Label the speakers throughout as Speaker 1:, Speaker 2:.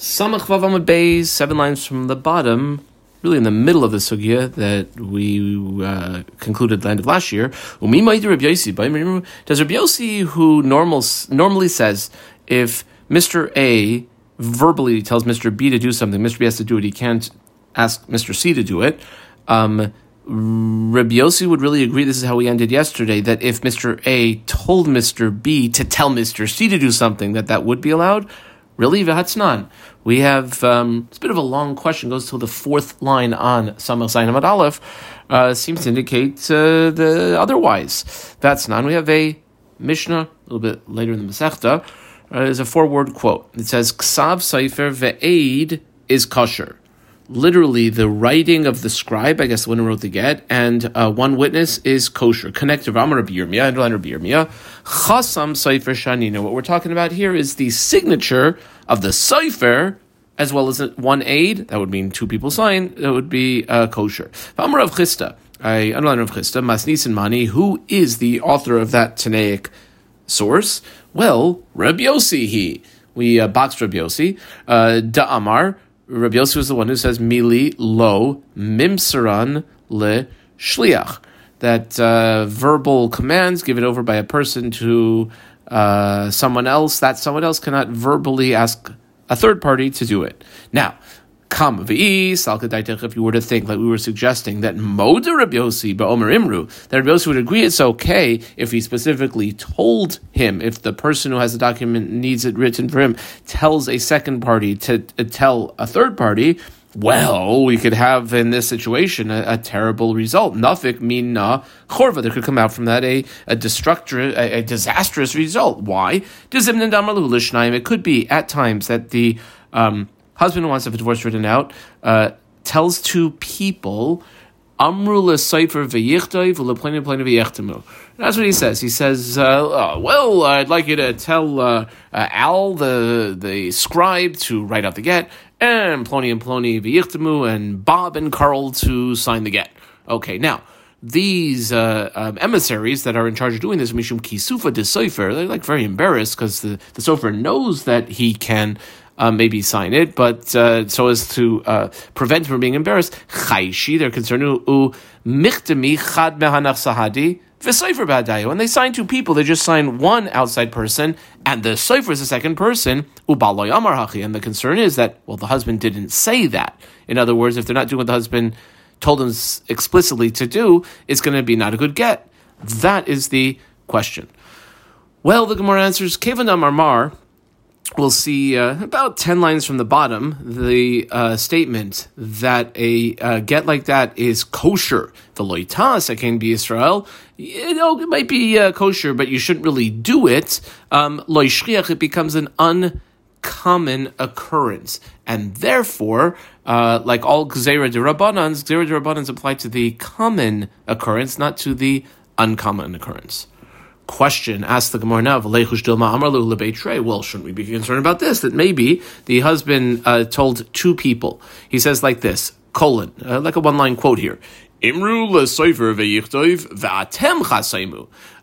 Speaker 1: Samach Vav Beis, seven lines from the bottom, really in the middle of the sugya that we uh, concluded at the end of last year. Does Rabbi Yossi, who normal, normally says if Mr. A verbally tells Mr. B to do something, Mr. B has to do it, he can't ask Mr. C to do it. Um, Rabbi Yossi would really agree. This is how we ended yesterday. That if Mr. A told Mr. B to tell Mr. C to do something, that that would be allowed. Really, v'hatznan. We have um, it's a bit of a long question. Goes to the fourth line on Samach Zayin Aleph. Uh, seems to indicate uh, the otherwise. That's none. We have a Mishnah a little bit later in the Masechta. Uh, there's a four-word quote. It says, "Ksav Seifer ve'ed is kosher." Literally, the writing of the scribe, I guess the one who wrote the get, and uh, one witness is kosher. Connective Amar Rabbi Yirmiyah, underline Rabbi Yirmiyah. Chasam Seifer Shanina. What we're talking about here is the signature of the cipher as well as one aid, that would mean two people sign, that would be uh, kosher. Amar Rav Chisda, I underline Rav Chisda, Masnisin Mani, who is the author of that Tanaic source? Well, Rabbi Yossi, he. We uh, boxed Rabbi Yossi. Uh, da Amar, Rabbi Yossi was the one who says, Mili lo mimsaran le shliach. That uh, verbal commands given over by a person to uh, someone else, that someone else cannot verbally ask a third party to do it. Now, Kam if you were to think, like we were suggesting, that Moda Rabbi Yossi Ba'omer Imru, that Rabbi Yossi would agree it's okay if he specifically told him, if the person who has the document needs it written for him, tells a second party to, to tell a third party, well, we could have in this situation a, a terrible result. Nafik mean na chorva. There could come out from that a a destructive, a, a disastrous result. Why? It could be at times that the um, husband wants to have a divorce written out, uh, tells two people. Amru le'seifer v'yichtoi v'lepleni pleni v'yichtemu. That's what he says. He says, uh, uh, "Well, I'd like you to tell uh, uh, Al, the the scribe, to write out the get, and Plony and Plony v'yichtemu, and Bob and Carl to sign the get." Okay, now these uh, um, emissaries that are in charge of doing this, Mishum Kisufa de Sofer, they're like very embarrassed because the, the knows that he can uh, maybe sign it, but uh, so as to uh, prevent from being embarrassed, chayshi, they're concerned, u michtemi chad mehanach sahadi, v'soifer b'adayu. When they sign two people, they just sign one outside person, and the soifer is the second person, ubaloy amar hachi. And the concern is that, well, the husband didn't say that. In other words, if they're not doing what the husband told them explicitly to do, it's going to be not a good get. That is the question. Well, the Gemara answers, Kevan Amar we'll see uh, about 10 lines from the bottom the uh, statement that a uh, get like that is kosher. The loitas, it can be Israel. You know, it might be uh, kosher, but you shouldn't really do it. Um, it becomes an uncommon occurrence. And therefore, uh, like all Gzera de Rabbanans, Rabbanans apply to the common occurrence, not to the uncommon occurrence question, asked the Gemara now, well, shouldn't we be concerned about this? That maybe the husband uh, told two people. He says like this, colon, uh, like a one-line quote here. Imru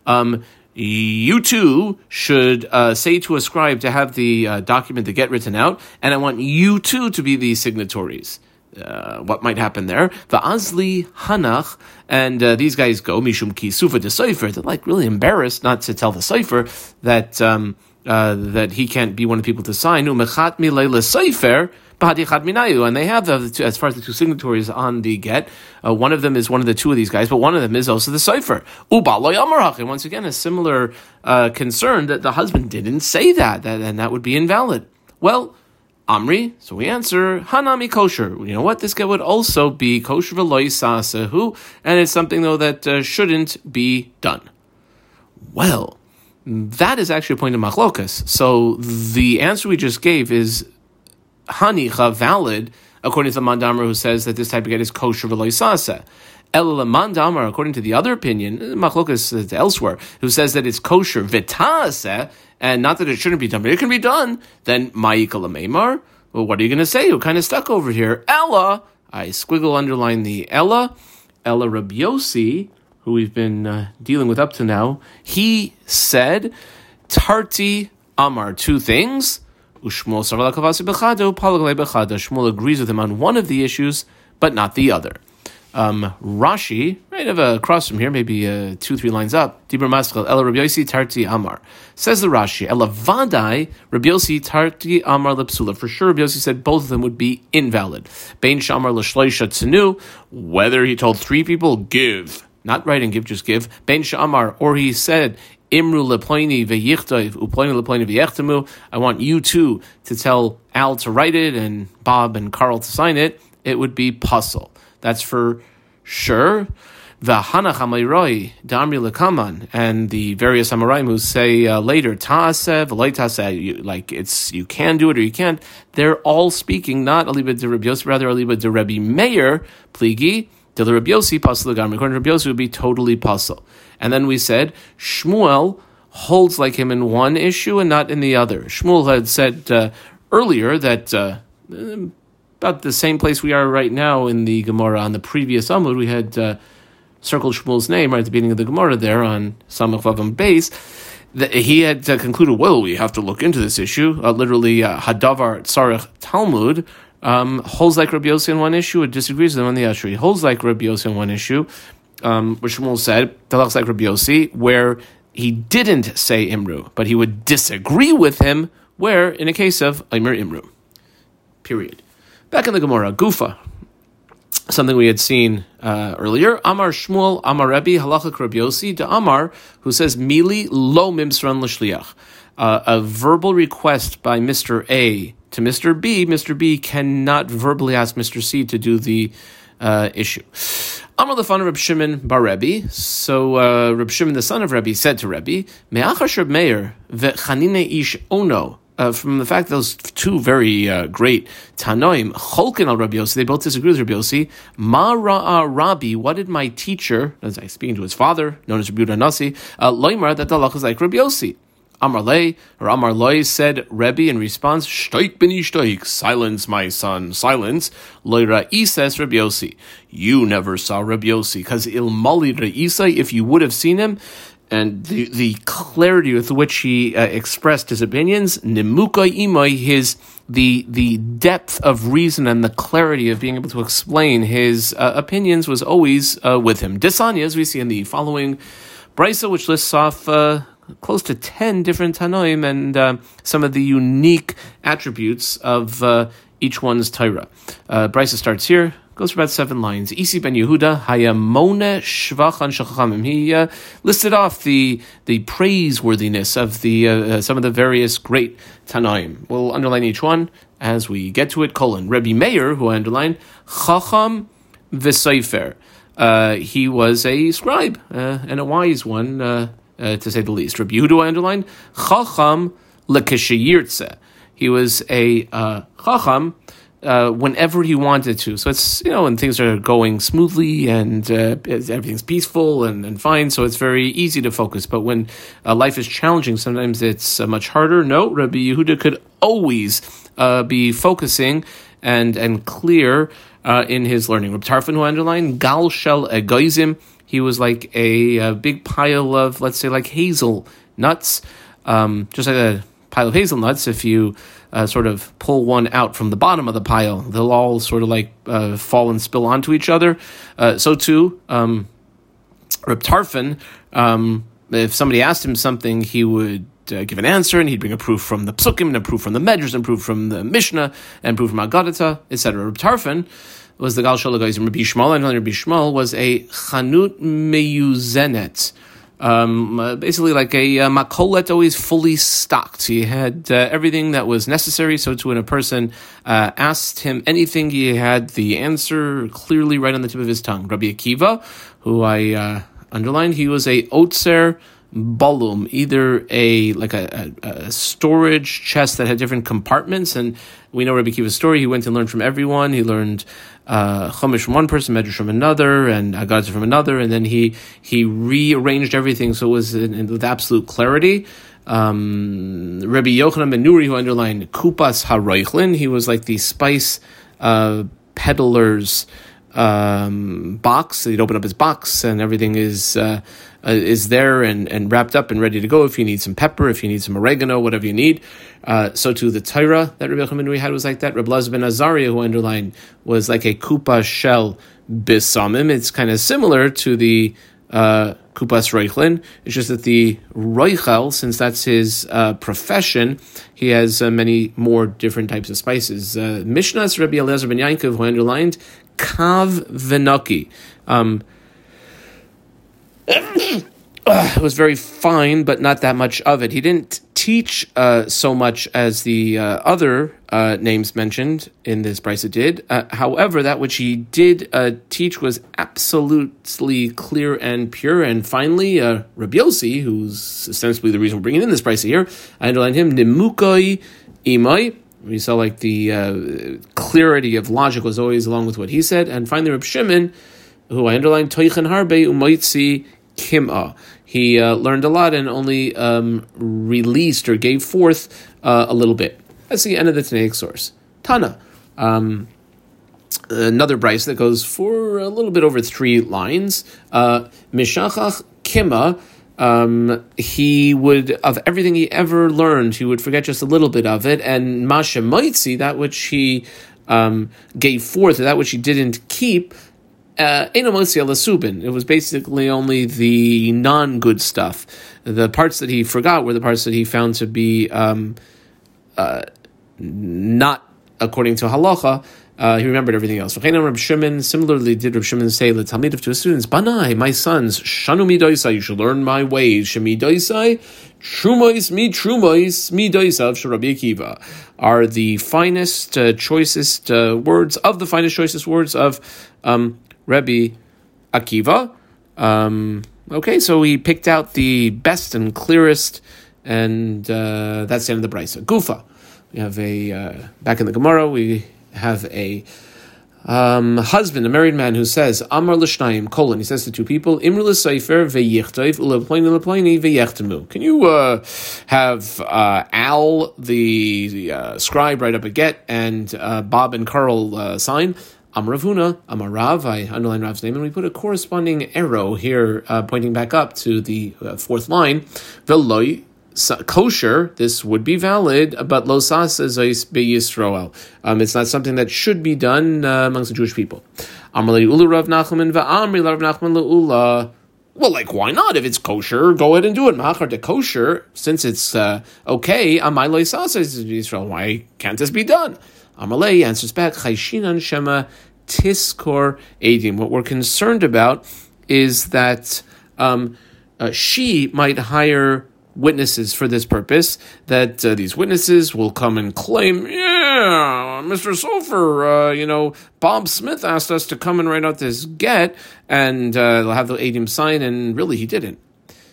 Speaker 1: Um, you too should uh, say to a scribe to have the uh, document to get written out, and I want you too to be the signatories. Uh, what might happen there. The Azli Hanach, and uh, these guys go Mishum Kisufa de Seifer. They're like really embarrassed not to tell the Seifer that um, uh, that he can't be one of the people to sign. Umechat Milela Seifer. And they have the, as far as the two signatories on the get, uh, one of them is one of the two of these guys, but one of them is also the cipher. And once again, a similar uh, concern that the husband didn't say that, that, and that would be invalid. Well, Amri, so we answer Hanami kosher. You know what? This guy would also be kosher who, and it's something though that uh, shouldn't be done. Well, that is actually a point of machlokas. So the answer we just gave is hanicha valid according to the mandamar who says that this type of get is kosher sasa. mandamar, according to the other opinion, machlokas elsewhere, who says that it's kosher v'tase and not that it shouldn't be done, but it can be done, then Ma'ikala Maimar, well, what are you going to say? You're kind of stuck over here. Ella, I squiggle underline the Ella, Ella Rabbi Yossi, who we've been uh, dealing with up to now, he said, Tarti Amar, two things. Ushmuel Shmuel agrees with him on one of the issues, but not the other. Um, Rashi, right of across from here, maybe uh, two, three lines up. Dibra Ela Rabbi Tarti Amar. Says the Rashi, Ela Vadai, Rabbi Tarti Amar Lepsula. For sure, Rabbi said both of them would be invalid. Bein Shamar L'Shloisha Tzenu, whether he told three people, give. Not write and give, just give. Bein Shamar, or he said, Imru leploini veyichtov uploini leploini veyechtemu. I want you two to tell Al to write it and Bob and Carl to sign it. It would be puzzle. That's for sure. The Hanach Amayroi, Damri Lekaman, and the various Amoraim who say uh, later, Ta'aseh, V'loi like it's, you can do it or you can't, they're all speaking not Aliba de Rabbi Yossi, rather Aliba de Rabbi Meir, Pligi, de Rabbi Yossi, Pasal According to Rabbi would be totally puzzle. And then we said, Shmuel holds like him in one issue and not in the other. Shmuel had said uh, earlier that uh, about the same place we are right now in the Gemara. On the previous Amud, we had uh, circled Shmuel's name right at the beginning of the Gemara there on Samach Vavam base. That he had uh, concluded, well, we have to look into this issue. Uh, literally, uh, Hadavar Tzarech Talmud um, holds like Rabbi Yossi on one issue, and disagrees with him on the other. He holds like Rabbi Yossi on one issue, um, which Shmuel said, talks like Rabbi Yossi, where he didn't say Imru, but he would disagree with him, where in a case of Imr Imru. Period. Back in the Gemara, Gufa, something we had seen uh, earlier. Amar Shmuel, Amar Rebbe, Halacha Rabbi Yossi, de Amar, who says, Mili lo mimsran l'shliach. Uh, a verbal request by Mr. A to Mr. B, Mr. B cannot verbally ask Mr. C to do the uh, issue. Amar Lefan Reb Shimon bar Rebbe. So uh, Reb Shimon, the son of Rebbe, said to Rebbe, Me'achash Reb Meir ve'chanine ish ono uh, from the fact that those two very uh, great Tanoim, Cholkin al Rabbi Yossi, they both disagree with Rabbi Yossi. Ma ra'a Rabbi, what did my teacher, as I speaking to his father, known as Rabbi Nasi, uh, loimar that the is like Rabbi Yossi. Amar Le, or Amar Loi said, Rebbe in response, Shtoik bini shtoik, silence my son, silence. Loira says Rabbi Yossi, you never saw Rabbi Yossi, because ilmali re'isa, if you would have seen him, and the, the clarity with which he uh, expressed his opinions, nimuka imai, his the the depth of reason and the clarity of being able to explain his uh, opinions was always uh, with him. Disanya, as we see in the following brisa, which lists off uh, close to ten different tanoim and uh, some of the unique attributes of uh, each one's Torah. Uh, brisa starts here goes for about seven lines. Isi ben Yehuda hayamone shvachan shachamim. He uh, listed off the the praiseworthiness of the uh, uh, some of the various great Tanaim. We'll underline each one as we get to it. Colon Rabbi Meir, who I underlined, chacham v'seifer. Uh, he was a scribe uh, and a wise one, uh, to say the least. Rabbi Yehuda, I underlined, chacham lekeshayirtze. He was a chacham uh, whenever he wanted to. So it's, you know, when things are going smoothly and uh, everything's peaceful and, and fine, so it's very easy to focus. But when uh, life is challenging, sometimes it's uh, much harder. No, Rabbi Yehuda could always uh, be focusing and, and clear uh, in his learning. Rabbi Tarfon, who underlined, Gal Shel Egoizim, he was like a, a, big pile of, let's say, like hazel nuts, um, just like a pile of hazelnuts. If you uh, sort of pull one out from the bottom of the pile, they'll all sort of like uh, fall and spill onto each other. Uh, so too, um, Tarfon, um, if somebody asked him something, he would uh, give an answer, and he'd bring a proof from the Psukim, and a proof from the Medrash, and a proof from the Mishnah, and proof from Agadata, etc. Reb Tarfon was the Gal Shalagais, and Rabbi Shmuel, and Rabbi Shmuel was a Chanut Meyuzenet, um, basically like a uh, makolet always fully stocked. He had uh, everything that was necessary. So to when a person uh, asked him anything, he had the answer clearly right on the tip of his tongue. Rabbi Akiva, who I uh, underlined, he was a otzer balum, either a like a, a, a, storage chest that had different compartments. And we know Rabbi Akiva's story. He went and learned from everyone. He learned uh, Chumash from one person, Medrash from another, and Agadah from another, and then he he rearranged everything so it was in, in, with absolute clarity. Um, Rabbi Yochanan ben Nuri, who underlined Kupas HaReichlin, he was like the spice uh, peddler's um, box. He'd open up his box, and everything is uh, uh, is there and, and wrapped up and ready to go. If you need some pepper, if you need some oregano, whatever you need. Uh, so too the Torah that Rabbi Yochanan had was like that. Rabbi Lazar ben Azariah, who underlined, was like a kupa shell bisamim. It's kind of similar to the uh, kupas reichlin. It's just that the reichel, since that's his uh, profession, he has uh, many more different types of spices. Uh, Mishnah's Rabbi Eliezer ben Yankov, who underlined kav venaki. Um, it was very fine, but not that much of it. He didn't teach uh, so much as the uh, other uh, names mentioned in this brisa did. Uh, however, that which he did uh, teach was absolutely clear and pure. And finally, uh, Rabbi Yossi, who's ostensibly the reason we're bringing in this brisa here, I underlined him, Nimukoi Imai. We saw like the uh, clarity of logic was always along with what he said. And finally, Reb Shimon, who I underlined, Toichen Harbe Umaitzi Kim'ah he uh, learned a lot and only um, released or gave forth uh, a little bit. That's the end of the Tanaic source. Tana. Um, another brisa that goes for a little bit over three lines. Uh, Mishachach Kima. Um, he would of everything he ever learned, he would forget just a little bit of it, and Masha Maitzi, that which he um, gave forth, that which he didn't keep, uh, it was basically only the non good stuff. The parts that he forgot were the parts that he found to be um, uh, not according to halacha. Uh, he remembered everything else. Similarly did Reb Shimon say Talmud to his students, "Banai, my sons, shanu midoisai, you should learn my ways. Shemidoisai, trumois mi trumois mi doisav sharabi akiva are the finest, uh, choicest uh, words of the finest, choicest words of um, Rebbe Akiva. Um, okay, so he picked out the best and clearest, and uh, that's the end of the brisa. Gufa. We have a uh, back in the Gemara. We have a um, husband, a married man, who says Amar l'shnayim colon. He says to two people, Imr l'seifer veyichtayv uleploini leploini veyechtemu. Can you uh, have uh, Al, the, uh, scribe, write up a get, and uh, Bob and Carl uh, sign? Amar Rav Huna, Amarav, I underline Rav's name, and we put a corresponding arrow here uh, pointing back up to the fourth line. Veloy kosher, this would be valid, but losas zois be Yisroel. Um, it's not something that should be done uh, amongst the Jewish people. Ulu Rav Nachman Rav Nachman. Well, like, why not? If it's kosher, go ahead and do it. Machar de kosher, since it's uh, okay, amai loisas Yisrael. Why can't this be done? Amalei answers back, Chayshinan Shema Tiskor Edim. What we're concerned about is that um, uh, she might hire witnesses for this purpose, that uh, these witnesses will come and claim, yeah, Mr. Sofer, uh, you know, Bob Smith asked us to come and write out this get, and uh, they'll have the Adim sign, and really he didn't.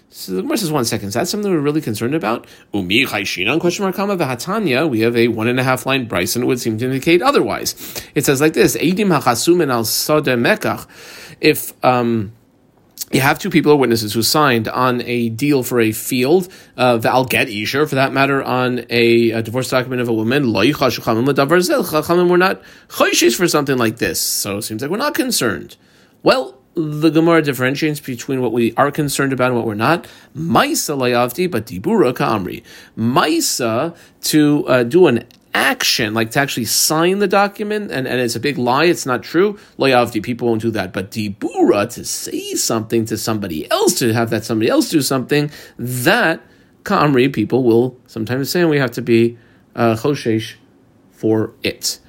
Speaker 1: So the Gemara says, one second, is that something we're really concerned about? Umi Chayshinan question mark kama v'hatanya, we have a one and a half line Bryson, it would seem to indicate otherwise. It says like this, Eidim hachasumin al sode mekach. If, um, you have two people or witnesses who signed on a deal for a field, uh, Val get Isher, for that matter, on a, a, divorce document of a woman. We're not chayshish for something like this, so it seems like we're not concerned. Well, the Gemara differentiates between what we are concerned about and what we're not. Maisa layavti, but dibura ka'amri. Maisa, to uh, do an action, like to actually sign the document, and, and it's a big lie, it's not true. Layavti, people won't do that. But dibura, to say something to somebody else, to have that somebody else do something, that Kamri people will sometimes say, and we have to be uh, for it.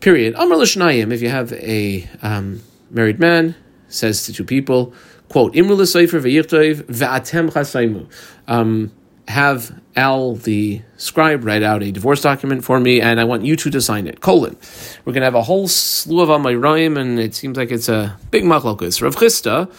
Speaker 1: Period. Amr l'shnayim, if you have a um, married man, says to two people, quote, Imru l'seifer v'yichtov v'atem chasaimu. Um, have Al, the scribe, write out a divorce document for me, and I want you two to sign it. Colon. We're going to have a whole slew of Amayraim, and it seems like it's a big machlokus. Rav Chisda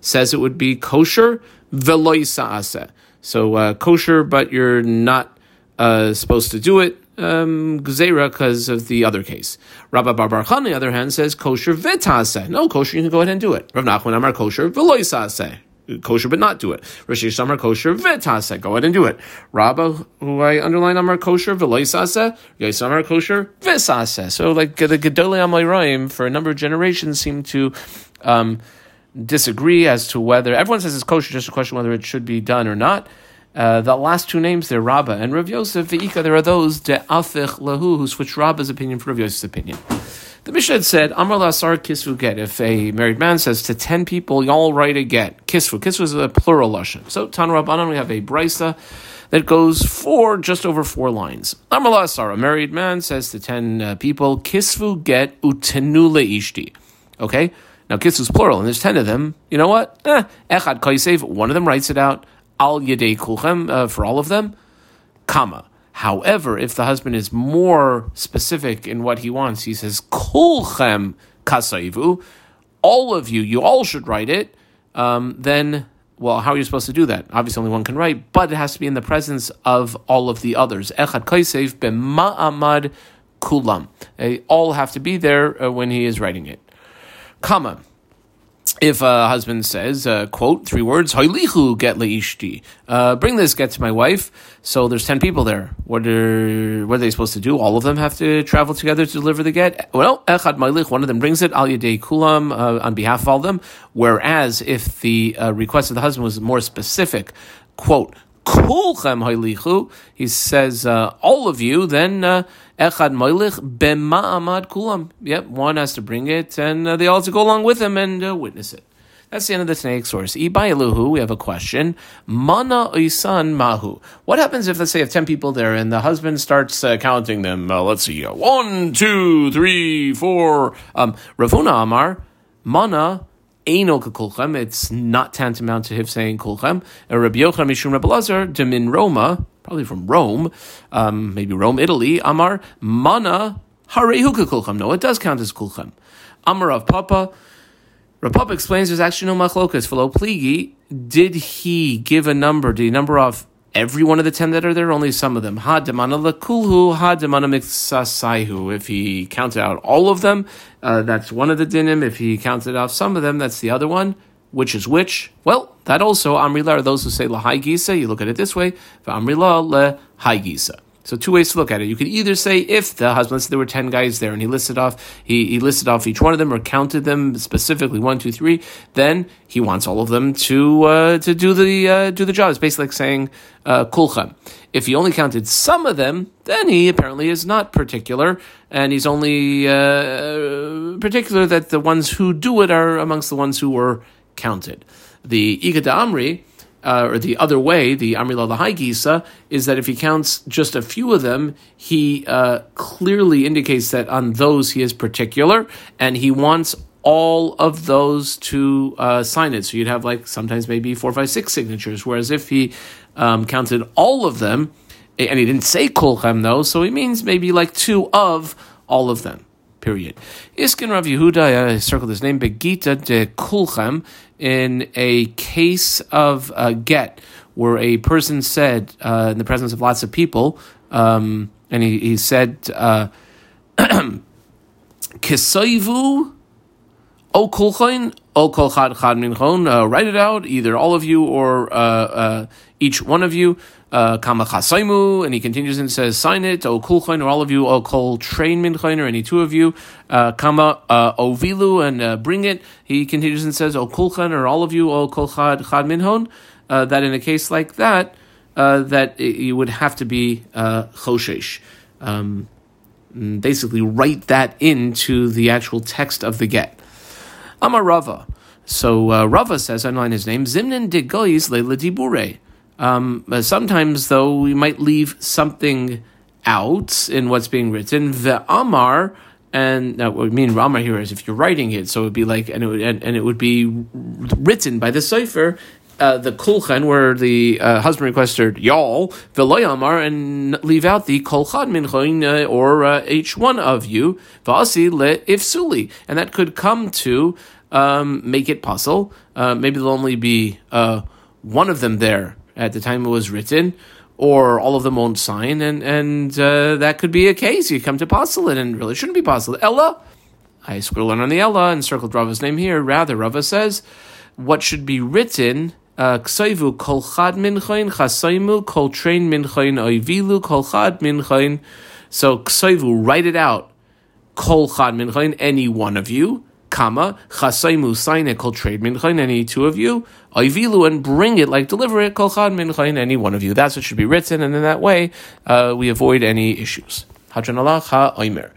Speaker 1: says it would be kosher veloy sa'aseh. So uh, kosher, but you're not uh, supposed to do it um, gzera because of the other case. Rabbi Bar on the other hand, says kosher v'taseh. No, kosher, you can go ahead and do it. Rav Nachman Amar kosher v'loisaseh. Kosher, but not do it. Rosh Hashanah kosher v'taseh. Go ahead and do it. Rabba, who I underline Amar kosher v'loisaseh. Yais Amar kosher v'saseh. So like the Gedolei Amayraim for a number of generations seem to um, disagree as to whether everyone says it's kosher, just a question whether it should be done or not. Uh, the last two names there, Rabba and Rav Yosef, Ve'ika, there are those de afich lahu who switch Rabba's opinion for Rav Yosef's opinion. The Mishnah said, Amar lasar kisvu get. If a married man says to ten people, y'all write a get. Kisvu. Kisvu is a plural lashon. So, Tan Rabbanan, we have a brisa that goes for just over four lines. Amar lasar, a married man says to ten uh, people, kisvu get utenu ishti. Okay? Now, kisvu is plural, and there's ten of them. You know what? Eh, echad kaisev, one of them writes it out. Al yedei kulchem, uh, for all of them. Kama. However, if the husband is more specific in what he wants, he says, Kulchem kasaivu, all of you, you all should write it, um, then, well, how are you supposed to do that? Obviously, only one can write, but it has to be in the presence of all of the others. Echad kaisev b'ma'amad kulam. They all have to be there uh, when he is writing it. Kama if a husband says, uh, quote, three words, Hoilichu get leishti, uh, bring this get to my wife. So there's 10 people there. What are, what are they supposed to do? All of them have to travel together to deliver the get? Well, echad mailich, one of them brings it, al yadei kulam, uh, on behalf of all of them. Whereas if the uh, request of the husband was more specific, quote, kulchem hoilichu, he says, uh, all of you, then, uh, echad moilich b'ma'amad kulam. Yep, one has to bring it, and uh, they all have to go along with him and uh, witness it. That's the end of the Tanaic source. Ibayaluhu, we have a question. Mana isan mahu. What happens if, let's say, if 10 people there and the husband starts uh, counting them? Uh, let's see, uh, one, two, three, four. Um, Rav Huna Amar, mana It's not tantamount to him saying kulchem. Rabbi Yochanan Mishum Rabbi Lazar, Demin Roma, probably from Rome, um, maybe Rome, Italy. Amar mana harehu kulchem. No, it does count as kulchem. Amar Rav Papa. Rav Papa explains there's actually no machlokas. Philo pligi, did he give a number? Did he number off every one of the ten that are there? Only some of them. Ha demana lekulhu, ha demana miksasaihu. If he counted out all of them, uh, that's one of the dinim. If he counted out some of them, that's the other one. Which is which? Well, that also amrila are those who say lahai gisa. You look at it this way: amrila lehai gisa. So two ways to look at it. You could either say if the husband said there were ten guys there and he listed off he, he listed off each one of them or counted them specifically one two three, then he wants all of them to uh, to do the uh, do the job. It's basically like saying uh, kulchem. If he only counted some of them, then he apparently is not particular, and he's only uh, particular that the ones who do it are amongst the ones who were counted. The Igada Amri uh, or the other way, the Amrila Lahai Gisa, is that if he counts just a few of them, he uh, clearly indicates that on those he is particular, and he wants all of those to uh, sign it. So you'd have like sometimes maybe four, five, six signatures. Whereas if he um, counted all of them, and he didn't say Kulchem though, so he means maybe like two of all of them period. Iskin Rav Yehuda, I circled his name, Begita de Kulchem, in a case of a get, where a person said, uh, in the presence of lots of people, um, and he, he said, uh, O Kulchain, O Kol Chad Chad Minchon, uh, write it out, either all of you or uh, uh, each one of you. Uh, Kama Chasaimu, and he continues and says, sign it, O Kulchain, or all of you, O Kol Train Minchain, or any two of you. Uh, Kama Ovilu, and bring it. He continues and says, O Kulchain, or all of you, O Kol Chad Minchon. That in a case like that, that you would have to be Choshesh. Um, basically, write that into the actual text of the get. Amar Rava. So uh, Rava says, underline his name, Zimnin de Goyis Leila Dibure. Um, sometimes, though, we might leave something out in what's being written. The Amar, and now what we mean Ramar here is if you're writing it, so it would be like, and it would, and, and it would be written by the cipher. Uh, the kulchen, where the uh, husband requested y'all, amar, and leave out the kolchad minchoin, uh, or uh, each one of you, vasi le ifsuli. And that could come to um, make it puzzle. Uh, maybe there'll only be uh, one of them there at the time it was written, or all of them won't sign, and and uh, that could be a case. You come to it, and really shouldn't be puzzle. Ella, I scribbled on the Ella and circled Rava's name here. Rather, Rava says what should be written. Uh, minchain. So ksaivu, write it out. Kol chad any one of you Kama chasaimu sign it called trade minchain any two of you oivilu and bring it like deliver it kol chad minchain any one of you. That's what should be written, and in that way uh, we avoid any issues. Hadran Allah ha oimer.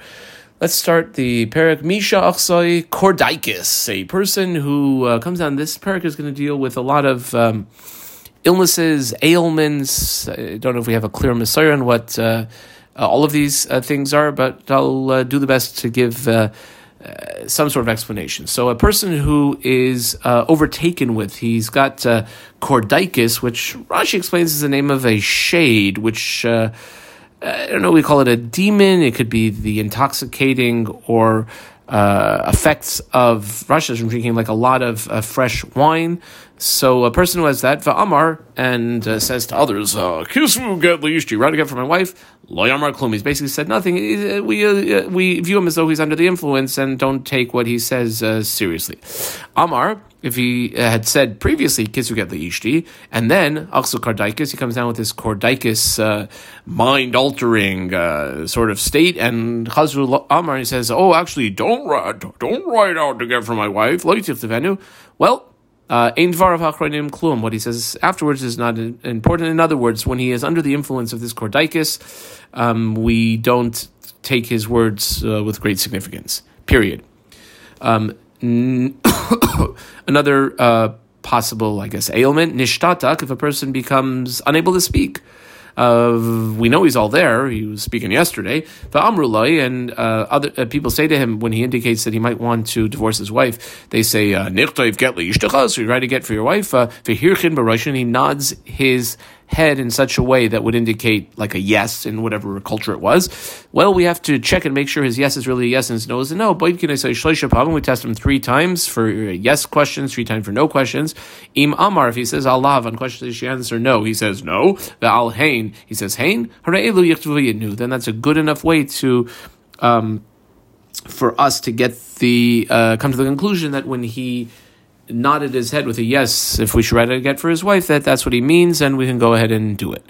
Speaker 1: Let's start the parak Misha Achsoi Kordaikis, a person who uh, comes down. This parak is going to deal with a lot of um, illnesses, ailments. I don't know if we have a clear messiah on what uh, uh, all of these uh, things are, but I'll uh, do the best to give uh, some sort of explanation. So, a person who is overtaken with, he's got uh, Kordaikis, which Rashi explains is the name of a shade, which I don't know, we call it a demon. It could be the intoxicating or uh, effects of Russia from drinking like a lot of uh, fresh wine. So a person who has that va'amar and uh, says to others, uh, "Kisvu get liishti," right again for my wife. Lo yamar klum. He's basically said nothing. We uh, we view him as though he's under the influence and don't take what he says uh, seriously. Amar if he uh, had said previously kisuget ishti, and then aksu kardaikis, he comes down with this kordaikis uh, mind altering uh, sort of state, and chazru amar he says, "Oh, actually, don't don't write out to get for my wife." Well. Ein dvar of hachronim klum. What he says afterwards is not important. In other words, when he is under the influence of this kordaikis, um, we don't take his words uh, with great significance. Period. Um, Another uh, possible, I guess, ailment, nishtatak, if a person becomes unable to speak. We know he's all there. He was speaking yesterday. Amrulai and uh, other uh, people say to him when he indicates that he might want to divorce his wife, they say, uh, "Nichtayv get So you write a get for your wife. Uh, he nods his head in such a way that would indicate like a yes in whatever culture it was, well, we have to check and make sure his yes is really a yes and his no is a no. But can I say We test him three times for yes questions, three times for no questions. Im Amar, if he says Allah on questions, she answer no. He says no. The Al Hain, he says Hain. Then that's a good enough way to. Um, for us to get the uh, come to the conclusion that when he nodded his head with a yes if we should write a get for his wife, that that's what he means, and we can go ahead and do it.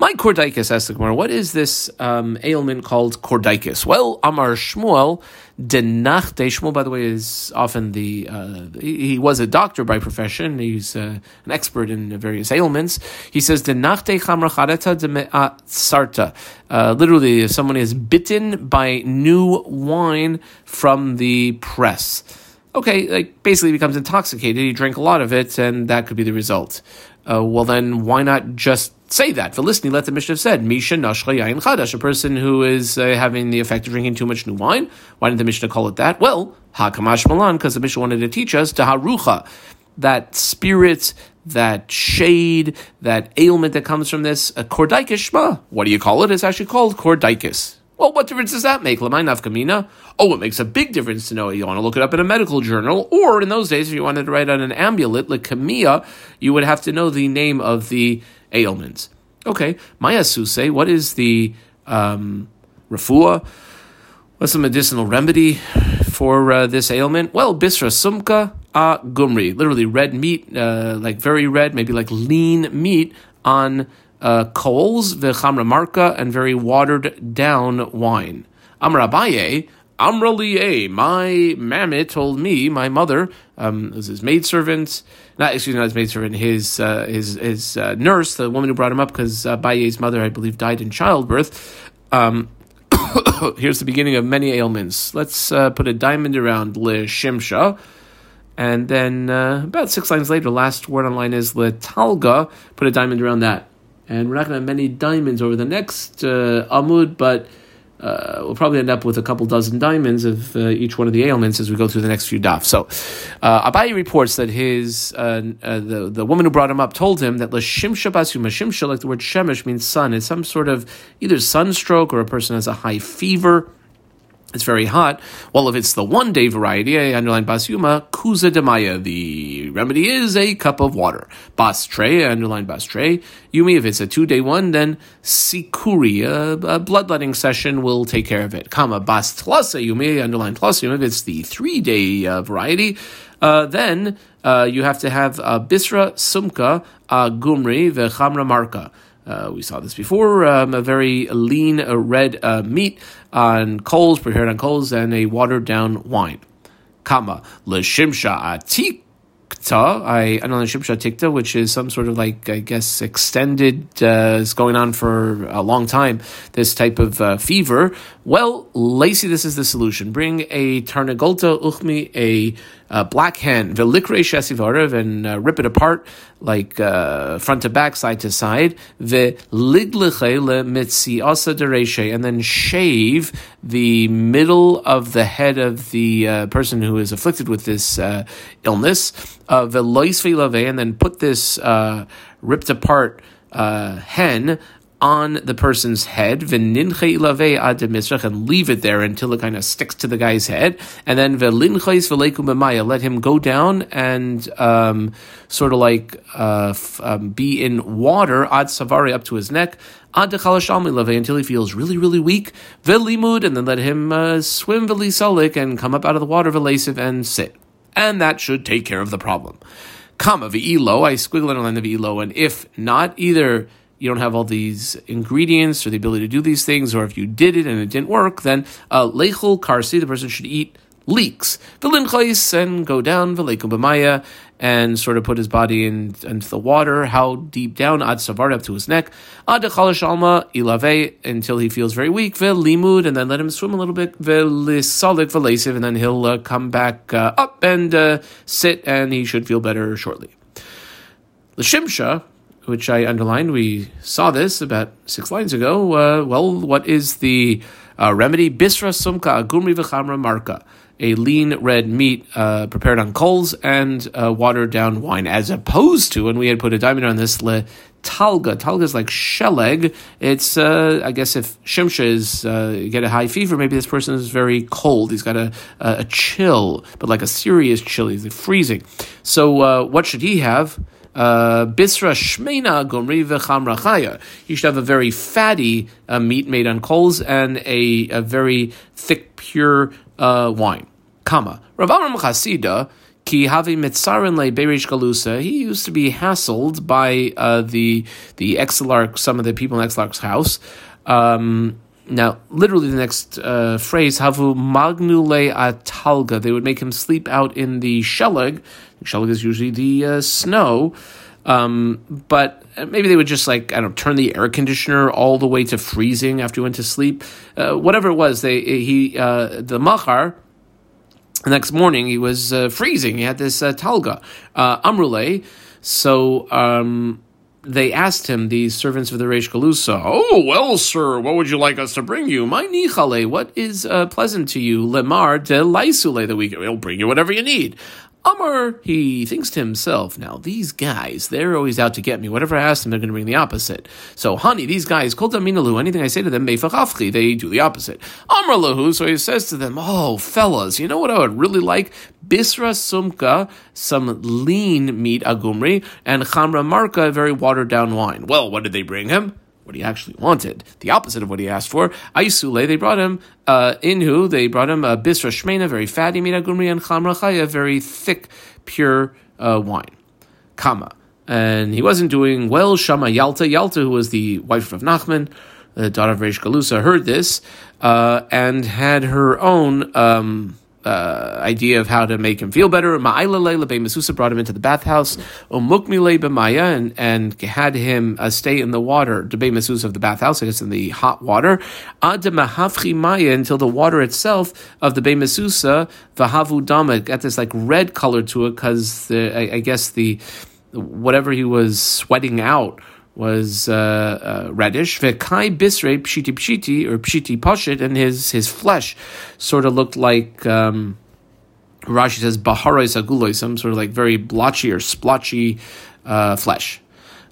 Speaker 1: My Kordaikis asked the Gemara, what is this um, ailment called Kordaikis? Well, Amar Shmuel, Denachte, Shmuel, by the way, is often the, uh, he, he, was a doctor by profession, he's uh, an expert in various ailments. He says, Denachte Chamra Chareta Sarta. Uh, literally, if someone is bitten by new wine from the press okay, like basically becomes intoxicated. You drink a lot of it, and that could be the result. Uh, well, then why not just say that? For listening, let the Mishnah have said, Misha Nashcha Yain Chadash, a person who is uh, having the effect of drinking too much new wine. Why didn't the Mishnah call it that? Well, Hakamash Malan, because the Mishnah wanted to teach us to Harucha, that spirit, that shade, that ailment that comes from this, a Kordaikis Shma. What do you call it? It's actually called Kordaikis. Well, what difference does that make? Lamai nafkamina? Oh, it makes a big difference to know. You want to look it up in a medical journal, or in those days, if you wanted to write on an amulet, leukemia, you would have to know the name of the ailment. Okay, Maya Suse, what is the um? What's the medicinal remedy for uh, this ailment? Well, bisra sumka a gumri, literally red meat, uh, like very red, maybe like lean meat on uh, coals, v'chamra marka, and very watered down wine. Amra Abaye, Amra liye, my mammet told me, my mother, um, was his maidservant, not excuse me, not his maidservant, his uh, his his uh, nurse, the woman who brought him up, because uh, Baye's mother, I believe, died in childbirth. Um, here's the beginning of many ailments. Let's uh, put a diamond around le shimsha. And then uh, about six lines later, last word on line is le talga. Put a diamond around that and we're not going to have many diamonds over the next uh, Amud, but uh, we'll probably end up with a couple dozen diamonds of uh, each one of the ailments as we go through the next few daf. So, uh, Abaye reports that his uh, uh, the the woman who brought him up told him that lashimsha basu mashimsha, like the word shemesh means sun, is some sort of either sunstroke or a person has a high fever it's very hot. Well, if it's the one day variety, I underline basyuma, kuza demaya. The remedy is a cup of water. Bastre, I underline bastre. Yumi, if it's a two day one, then sikuri, a, a bloodletting session will take care of it. Kama bas tlasa, yumi, underline plus. Yumi, if it's the three day uh, variety, uh, then uh, you have to have bisra sumka gumri vechamra marka. Uh, we saw this before. Um, a very lean uh, red uh, meat on coals, prepared on coals, and a watered down wine. Kama l'shimsha atik I, know Shimsha Tikta, which is some sort of like, I guess, extended, uh, is going on for a long time, this type of uh, fever. Well, Lacey, this is the solution. Bring a Tarnagolta Uchmi, a uh, black hen, velikre shesivarev, and uh, rip it apart like uh, front to back, side to side, and then shave the middle of the head of the uh, person who is afflicted with this uh, illness, uh, and then put this uh, ripped apart uh, hen on the person's head, and leave it there until it kind of sticks to the guy's head, and then let him go down and um, sort of like uh, f- um, be in water ad savari up to his neck until he feels really really weak and then let him uh, swim and come up out of the water and sit, and that should take care of the problem. V'ilo, I squiggle it on the v'ilo, and if not, either you don't have all these ingredients or the ability to do these things, or if you did it and it didn't work, then uh, karsi, the person should eat leeks, v'linchais, and go down v'leikum b'maya, and sort of put his body in, into the water. How deep down? Ad savar up to his neck. Ad alma ilave until he feels very weak. Ve'limud, and then let him swim a little bit. Ve'lisalik v'lesiv, and then he'll uh, come back uh, up and uh, sit, and he should feel better shortly. The shimsha which I underlined. We saw this about six lines ago. Uh, well, what is the uh, remedy? Bisra sumka agumri v'chamra marka, a lean red meat uh, prepared on coals and uh, watered down wine, as opposed to, and we had put a diamond on this, le talga. Talga is like sheleg. It's, uh, I guess, if shimsha is uh, get a high fever, maybe this person is very cold. He's got a, a, chill, but like a serious chill. He's freezing. So, what should he have? Uh, bisra shmeina gomri v'chamra chaya. You should have a very fatty uh, meat made on coals and a, a very thick, pure uh, wine. Kama. Rav Amram Chasida. He used to be hassled by uh, the the exilarch, some of the people in Exilarch's house. Um, now, literally, the next uh, phrase, havu magnule atalga, they would make him sleep out in the sheleg. Sheleg is usually the uh, snow. Um, but maybe they would just like I don't know, turn the air conditioner all the way to freezing after he went to sleep. Uh, whatever it was, they he uh, the machar. The next morning he was uh, freezing. He had this uh, talga uh, amrule. So um, they asked him, the servants of the Reish Galusa, Oh, well, sir, what would you like us to bring you? My nichale, what is uh, pleasant to you? Lemar de laisule, that we will bring you whatever you need. Amr, he thinks to himself, now these guys, they're always out to get me. Whatever I ask them, they're going to bring the opposite. So, honey, these guys, kol minalu, anything I say to them, meifachafchi, they do the opposite. Amr lahu, so he says to them, oh, fellas, you know what I would really like? Bisra sumka, some lean meat agumri, and chamra marka, very watered down wine. Well, what did they bring him? What he actually wanted, the opposite of what he asked for. Aisule, they brought him uh, inhu, they brought him a bisra shmena, very fatty mina and chamra chaya, very thick, pure uh, wine. Kama. And he wasn't doing well. Shama Yalta, Yalta, who was the wife of Nachman, the daughter of Reish Galusa, heard this uh, and had her own. Um, uh, idea of how to make him feel better. Ma'ilale Masusa brought him into the bathhouse. Umukmile b'maya and and had him uh, stay in the water. Debe Masusa of the bathhouse, I guess in the hot water. Ad mahafchi maya until the water itself of the Be Masusa v'havu dama got this like red color to it because I, I guess the whatever he was sweating out was uh, uh, reddish. Vekai bisre pshiti pshiti or pshiti pashit, and his his flesh sort of looked like. Um, Rashi says baharais aguloi, some sort of like very blotchy or splotchy uh, flesh.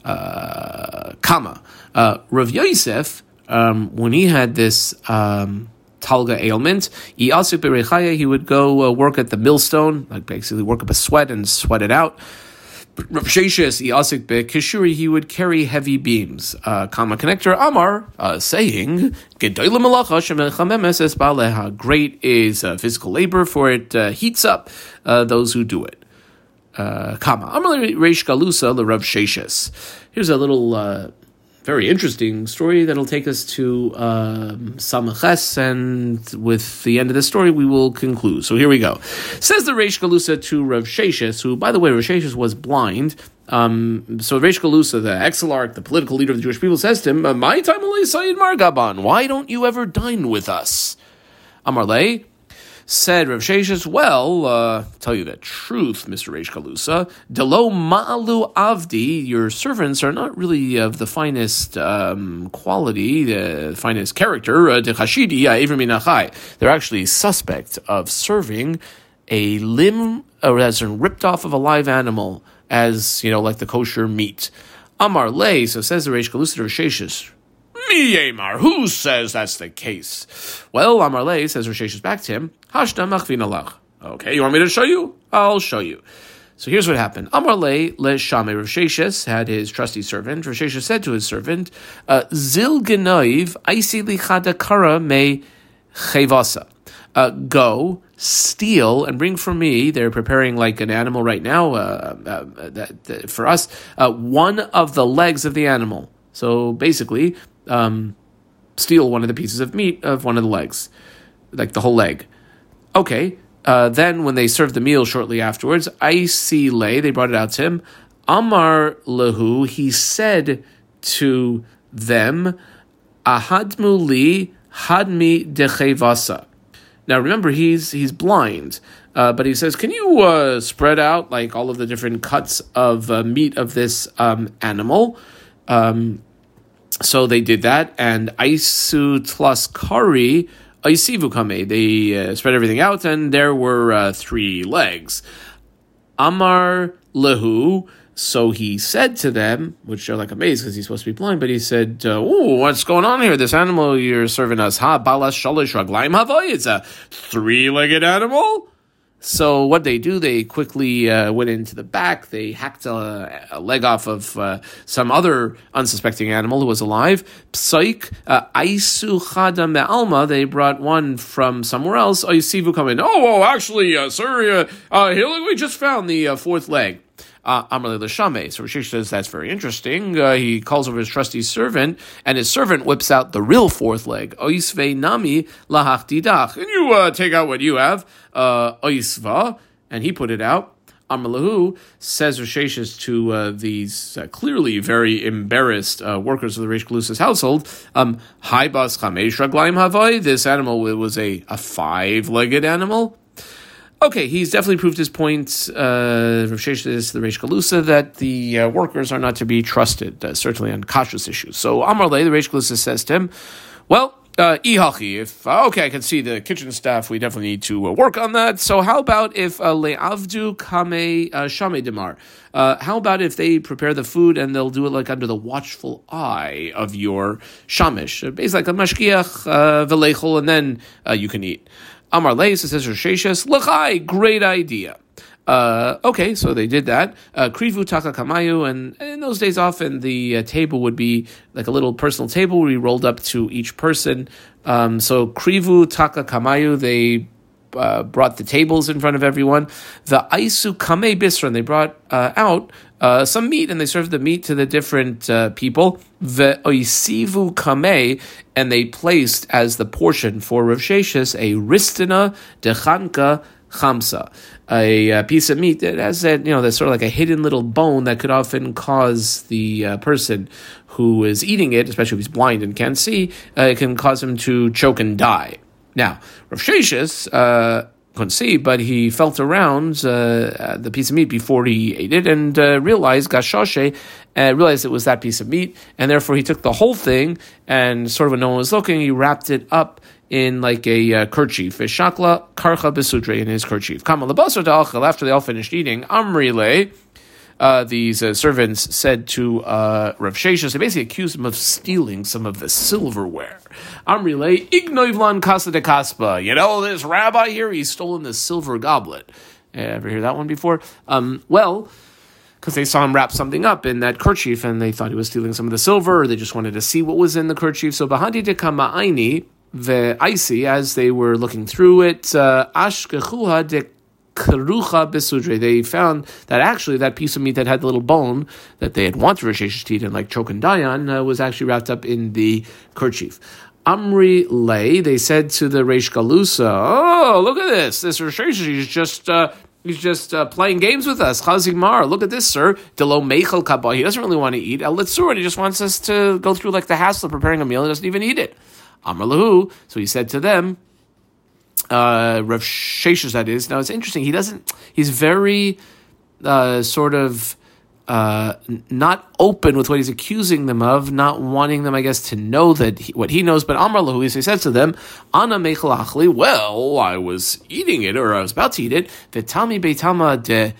Speaker 1: Uh, kama uh, Rav Yosef, um, when he had this um, talga ailment, he would go uh, work at the millstone, like basically work up a sweat and sweat it out. Rav Sheshes Yasik Kishuri, he would carry heavy beams. Uh, Kama connector Amar uh, saying, Great is uh, physical labor, for it uh, heats up uh, those who do it. Uh, Kama Amar Reish Galusa the Rav Sheshes. Here's a little very interesting story that'll take us to um, Samaches, and with the end of the story, we will conclude. So here we go. Says the Reish Galusa to Rav Sheshes, who, by the way, Rav Sheshes was blind. Um, so Reish Galusa, the exilarch, the political leader of the Jewish people, says to him, "My time Sayyid Margaban, why don't you ever dine with us?" Amarle, Said Rav Sheshes, well, uh, tell you the truth, Mr. Reish Galusa, Delo Ma'alu Avdi, your servants are not really of the finest um, quality, the finest character, uh, uh They're actually suspect of serving a limb, or as ripped off of a live animal, as, you know, like the kosher meat. Amar Le, so says the Reish Galusa Rav Miyemar, who says that's the case? Well, Amarle says Risheshes back to him, Okay, you want me to show you? I'll show you. So here's what happened. Amarle le shame Risheshes had his trusty servant. Risheshes said to his servant, uh, Zil genoiv aisi lichada kara me chevasa. Uh, go, steal, and bring for me. They're preparing like an animal right now. Uh, uh, that, for us, uh, one of the legs of the animal. So basically, um, steal one of the pieces of meat of one of the legs, like the whole leg. Okay. Uh, then, when they served the meal shortly afterwards, I see lay, they brought it out to him. Amar lehu, he said to them, Ahadmu li hadmi dechevasa. Now remember, he's he's blind, uh, but he says, "Can you uh, spread out like all of the different cuts of uh, meat of this um, animal?" Um, so they did that, and Aisu plus Kari, Aisivu Kame, they uh, spread everything out, and there were uh, three legs. Amar Lehu, so he said to them, which are like amazed because he's supposed to be blind, but he said, uh, "Oh, what's going on here? This animal you're serving us, ha balas shalish raglaim a three-legged animal." So what they do, they quickly uh, went into the back. They hacked a, a leg off of uh, some other unsuspecting animal who was alive. Psaik uh, aisu chada me'alma. They brought one from somewhere else. Oisivu come in. Oh, oh actually, uh, sir, uh, uh, we just found the uh, fourth leg Amalei Lashame. So Rashish says that's very interesting. Uh, he calls over his trusty servant, and his servant whips out the real fourth leg. Oisve nami lahach And you uh, take out what you have, uh, oisva, and he put it out. Amalahu says Rasheshes to uh, these uh, clearly very embarrassed uh, workers of the Reish Galusa's household, um, bas chamesh raglaim havai, this animal was a, a five-legged animal. Okay, he's definitely proved his point. Uh, Rav the Reish Galusa that the uh, workers are not to be trusted, uh, certainly on kashrus issues. So Amar Le, the Reish Galusa says to him, "Well, uh, if uh, okay, I can see the kitchen staff. We definitely need to uh, work on that. So how about if uh, leavdu kame uh, shame demar? Uh, how about if they prepare the food and they'll do it like under the watchful eye of your shamish, basically like a mashkiach velechol, and then you can eat." Amar Leis, says Rasheshes, Lachai, great idea. Uh, okay, so they did that. Uh, Krivu taka kamayu, and in those days, often the uh, table would be like a little personal table where we rolled up to each person. Um, so krivu taka kamayu, they uh, brought the tables in front of everyone. The aisu kame bisran, they brought uh, out uh, some meat and they served the meat to the different uh, people. The oisivu kame, and they placed as the portion for Rav Sheshes a ristina dechanka chamsa, a, a, piece of meat that has that you know that's sort of like a hidden little bone that could often cause the uh, person who is eating it, especially if he's blind and can't see, uh, it can cause him to choke and die. Now, Rav Sheshes, uh, couldn't see, but he felt around uh, the piece of meat before he ate it and uh, realized gashoshe, uh, realized it was that piece of meat, and therefore he took the whole thing and sort of when no one was looking, he wrapped it up in like a uh, kerchief, shakla karcha besudre in his kerchief. Kamal after they all finished eating, amrile uh, these uh, servants said to uh, Rav Sheshes, they basically accused him of stealing some of the silverware. Amrile, ignoivlan casa de caspa. You know, this rabbi here, he's stolen the silver goblet. Ever hear that one before? Um, well, because they saw him wrap something up in that kerchief and they thought he was stealing some of the silver or they just wanted to see what was in the kerchief. So, bahandi de kama'aini, the icy, as they were looking through it, uh, ashkechuha de krucha besudre. They found that actually that piece of meat that had the little bone that they had wanted Rosh to eat and like die on uh, was actually wrapped up in the kerchief. Amri lay, they said to the Reish Galusa, "Oh, look at this! This Rosh is just uh, He's just uh, playing games with us. Chazigmar, look at this, sir. Delo meichel kaba. He doesn't really want to eat. El and he just wants us to go through like the hassle of preparing a meal. He doesn't even eat it. Amr lahu. So he said to them, uh, Rav Sheshes, that is. Now it's interesting. He doesn't. He's very uh, sort of uh, not open with what he's accusing them of, not wanting them, I guess, to know that he, what he knows. But Amar Lahu, he says to them, Ana mechalachli, well, I was eating it, or I was about to eat it, Vitami beitama de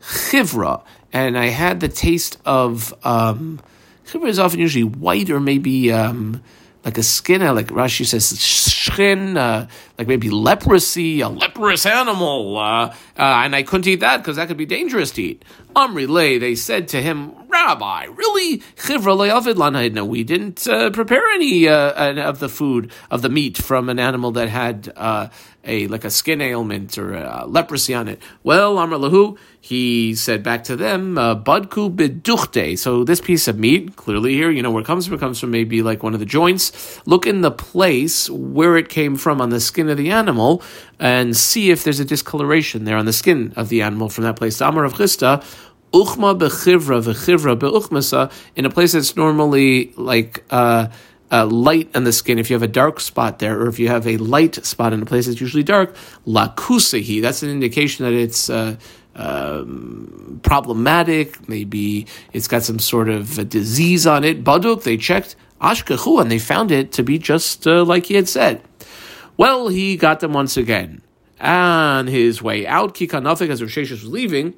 Speaker 1: chivra, and I had the taste of, um, chivra is often usually white or maybe, um, like a skin, like Rashi says, skin, uh, like maybe leprosy, a leprous animal, uh, uh, and I couldn't eat that because that could be dangerous to eat. Amri lay, they said to him, Rabbi, really? Chivra No, we didn't uh, prepare any uh, of the food, of the meat from an animal that had uh, a like a skin ailment or leprosy on it. Well, Amr Lahu, he said back to them, uh, Budku biduchte. So this piece of meat, clearly here, you know where it comes from, it comes from maybe like one of the joints. Look in the place where it came from on the skin of the animal and see if there's a discoloration there on the skin of the animal from that place. Amar Rav Chisda, uchma bechivra vechivra beuchmasa, in a place that's normally like, uh, uh, light on the skin, if you have a dark spot there, or if you have a light spot in a place that's usually dark, lakusahi, that's an indication that it's uh, um, problematic. Maybe it's got some sort of disease on it. Baduk, they checked ashkachu, and they found it to be just uh, like he had said. Well, he got them once again. On his way out, Kikanafik, as Rosh was leaving,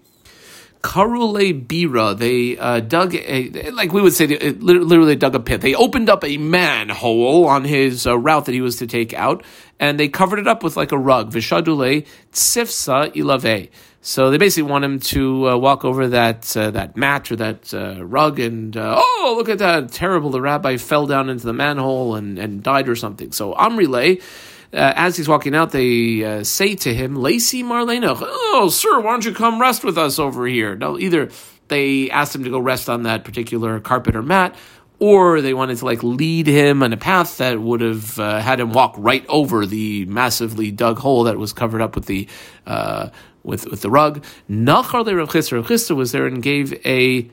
Speaker 1: Karule Bira. They uh, dug a, like we would say, literally dug a pit. They opened up a manhole on his uh, route that he was to take out, and they covered it up with like a rug. Vishadule Tsifsa Ilave. So they basically want him to uh, walk over that uh, that mat or that uh, rug and uh, oh look at that terrible the rabbi fell down into the manhole and, and died or something. So Amrile uh, as he's walking out, they uh, say to him, Lacey Marlena, oh, sir, why don't you come rest with us over here? Now, either they asked him to go rest on that particular carpet or mat, or they wanted to like lead him on a path that would have uh, had him walk right over the massively dug hole that was covered up with the uh, with with the rug. Nachar Rav Chisda was there and gave a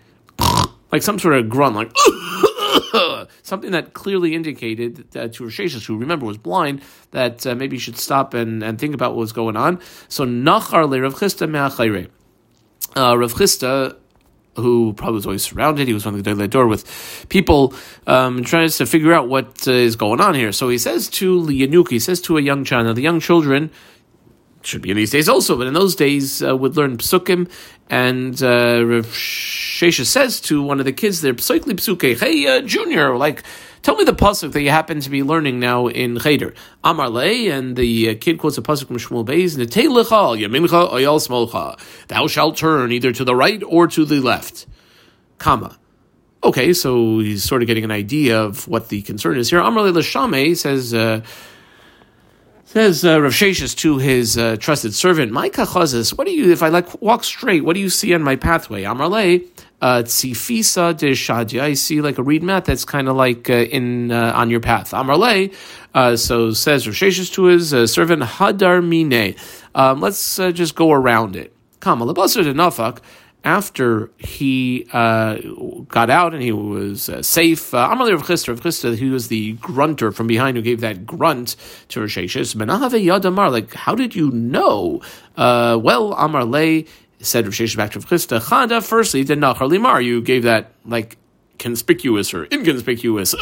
Speaker 1: like some sort of grunt, like. something that clearly indicated that to Risheshus, who remember was blind, that uh, maybe he should stop and, and think about what was going on. So Nachar le Rav Chisda me'achayre. Uh, Rav Chisda who probably was always surrounded. He was of the door with people um, trying to figure out what uh, is going on here. So he says to Lianuk, he says to a young child, now the young children should be in these days also, but in those days uh, would learn psukim. And uh, Rav Shesha says to one of the kids there, psukli psuke, hey, uh, junior, like, tell me the pasuk that you happen to be learning now in Cheder. Amar le, and the uh, kid quotes a pasuk from Shmuel Beis, Netei yamincha, oyal smolcha. Thou shalt turn either to the right or to the left. Comma. Okay, so he's sort of getting an idea of what the concern is here. Amar le says, uh, Says uh, Rav Sheshes to his uh, trusted servant, My kachazis, what do you, if I like walk straight, what do you see on my pathway? Amrale, uh, tzifisa de shadia. I see like a reed mat that's kind of like uh, in uh, on your path. Amrale, uh, so says Rav Sheshes to his uh, servant, Hadar mine. Um, let's uh, just go around it. Come, alabasar de nafak after he uh, got out and he was uh, safe, uh, Amalei Rav Chisda, Rav Chisda, he was the grunter from behind who gave that grunt to Risheshis. Menahave Yadamar, like, how did you know? Uh, well, Amar Lay said Rav Sheshes back to Rav Chisda, Chada, firstly, the Nachar Limar, you gave that, like, conspicuous or inconspicuous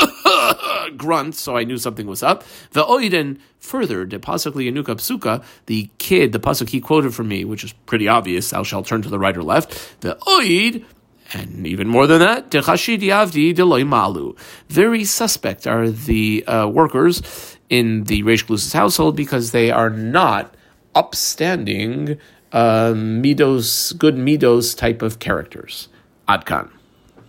Speaker 1: grunt, so I knew something was up. The oiden further, de pasukli yanuka psuka, the kid, the pasuk he quoted from me, which is pretty obvious, thou shalt turn to the right or left. The oid, and even more than that, avdi deloy malu. Very suspect are the uh, workers in the Reish household because they are not upstanding uh, midos, good midos type of characters. Adkan.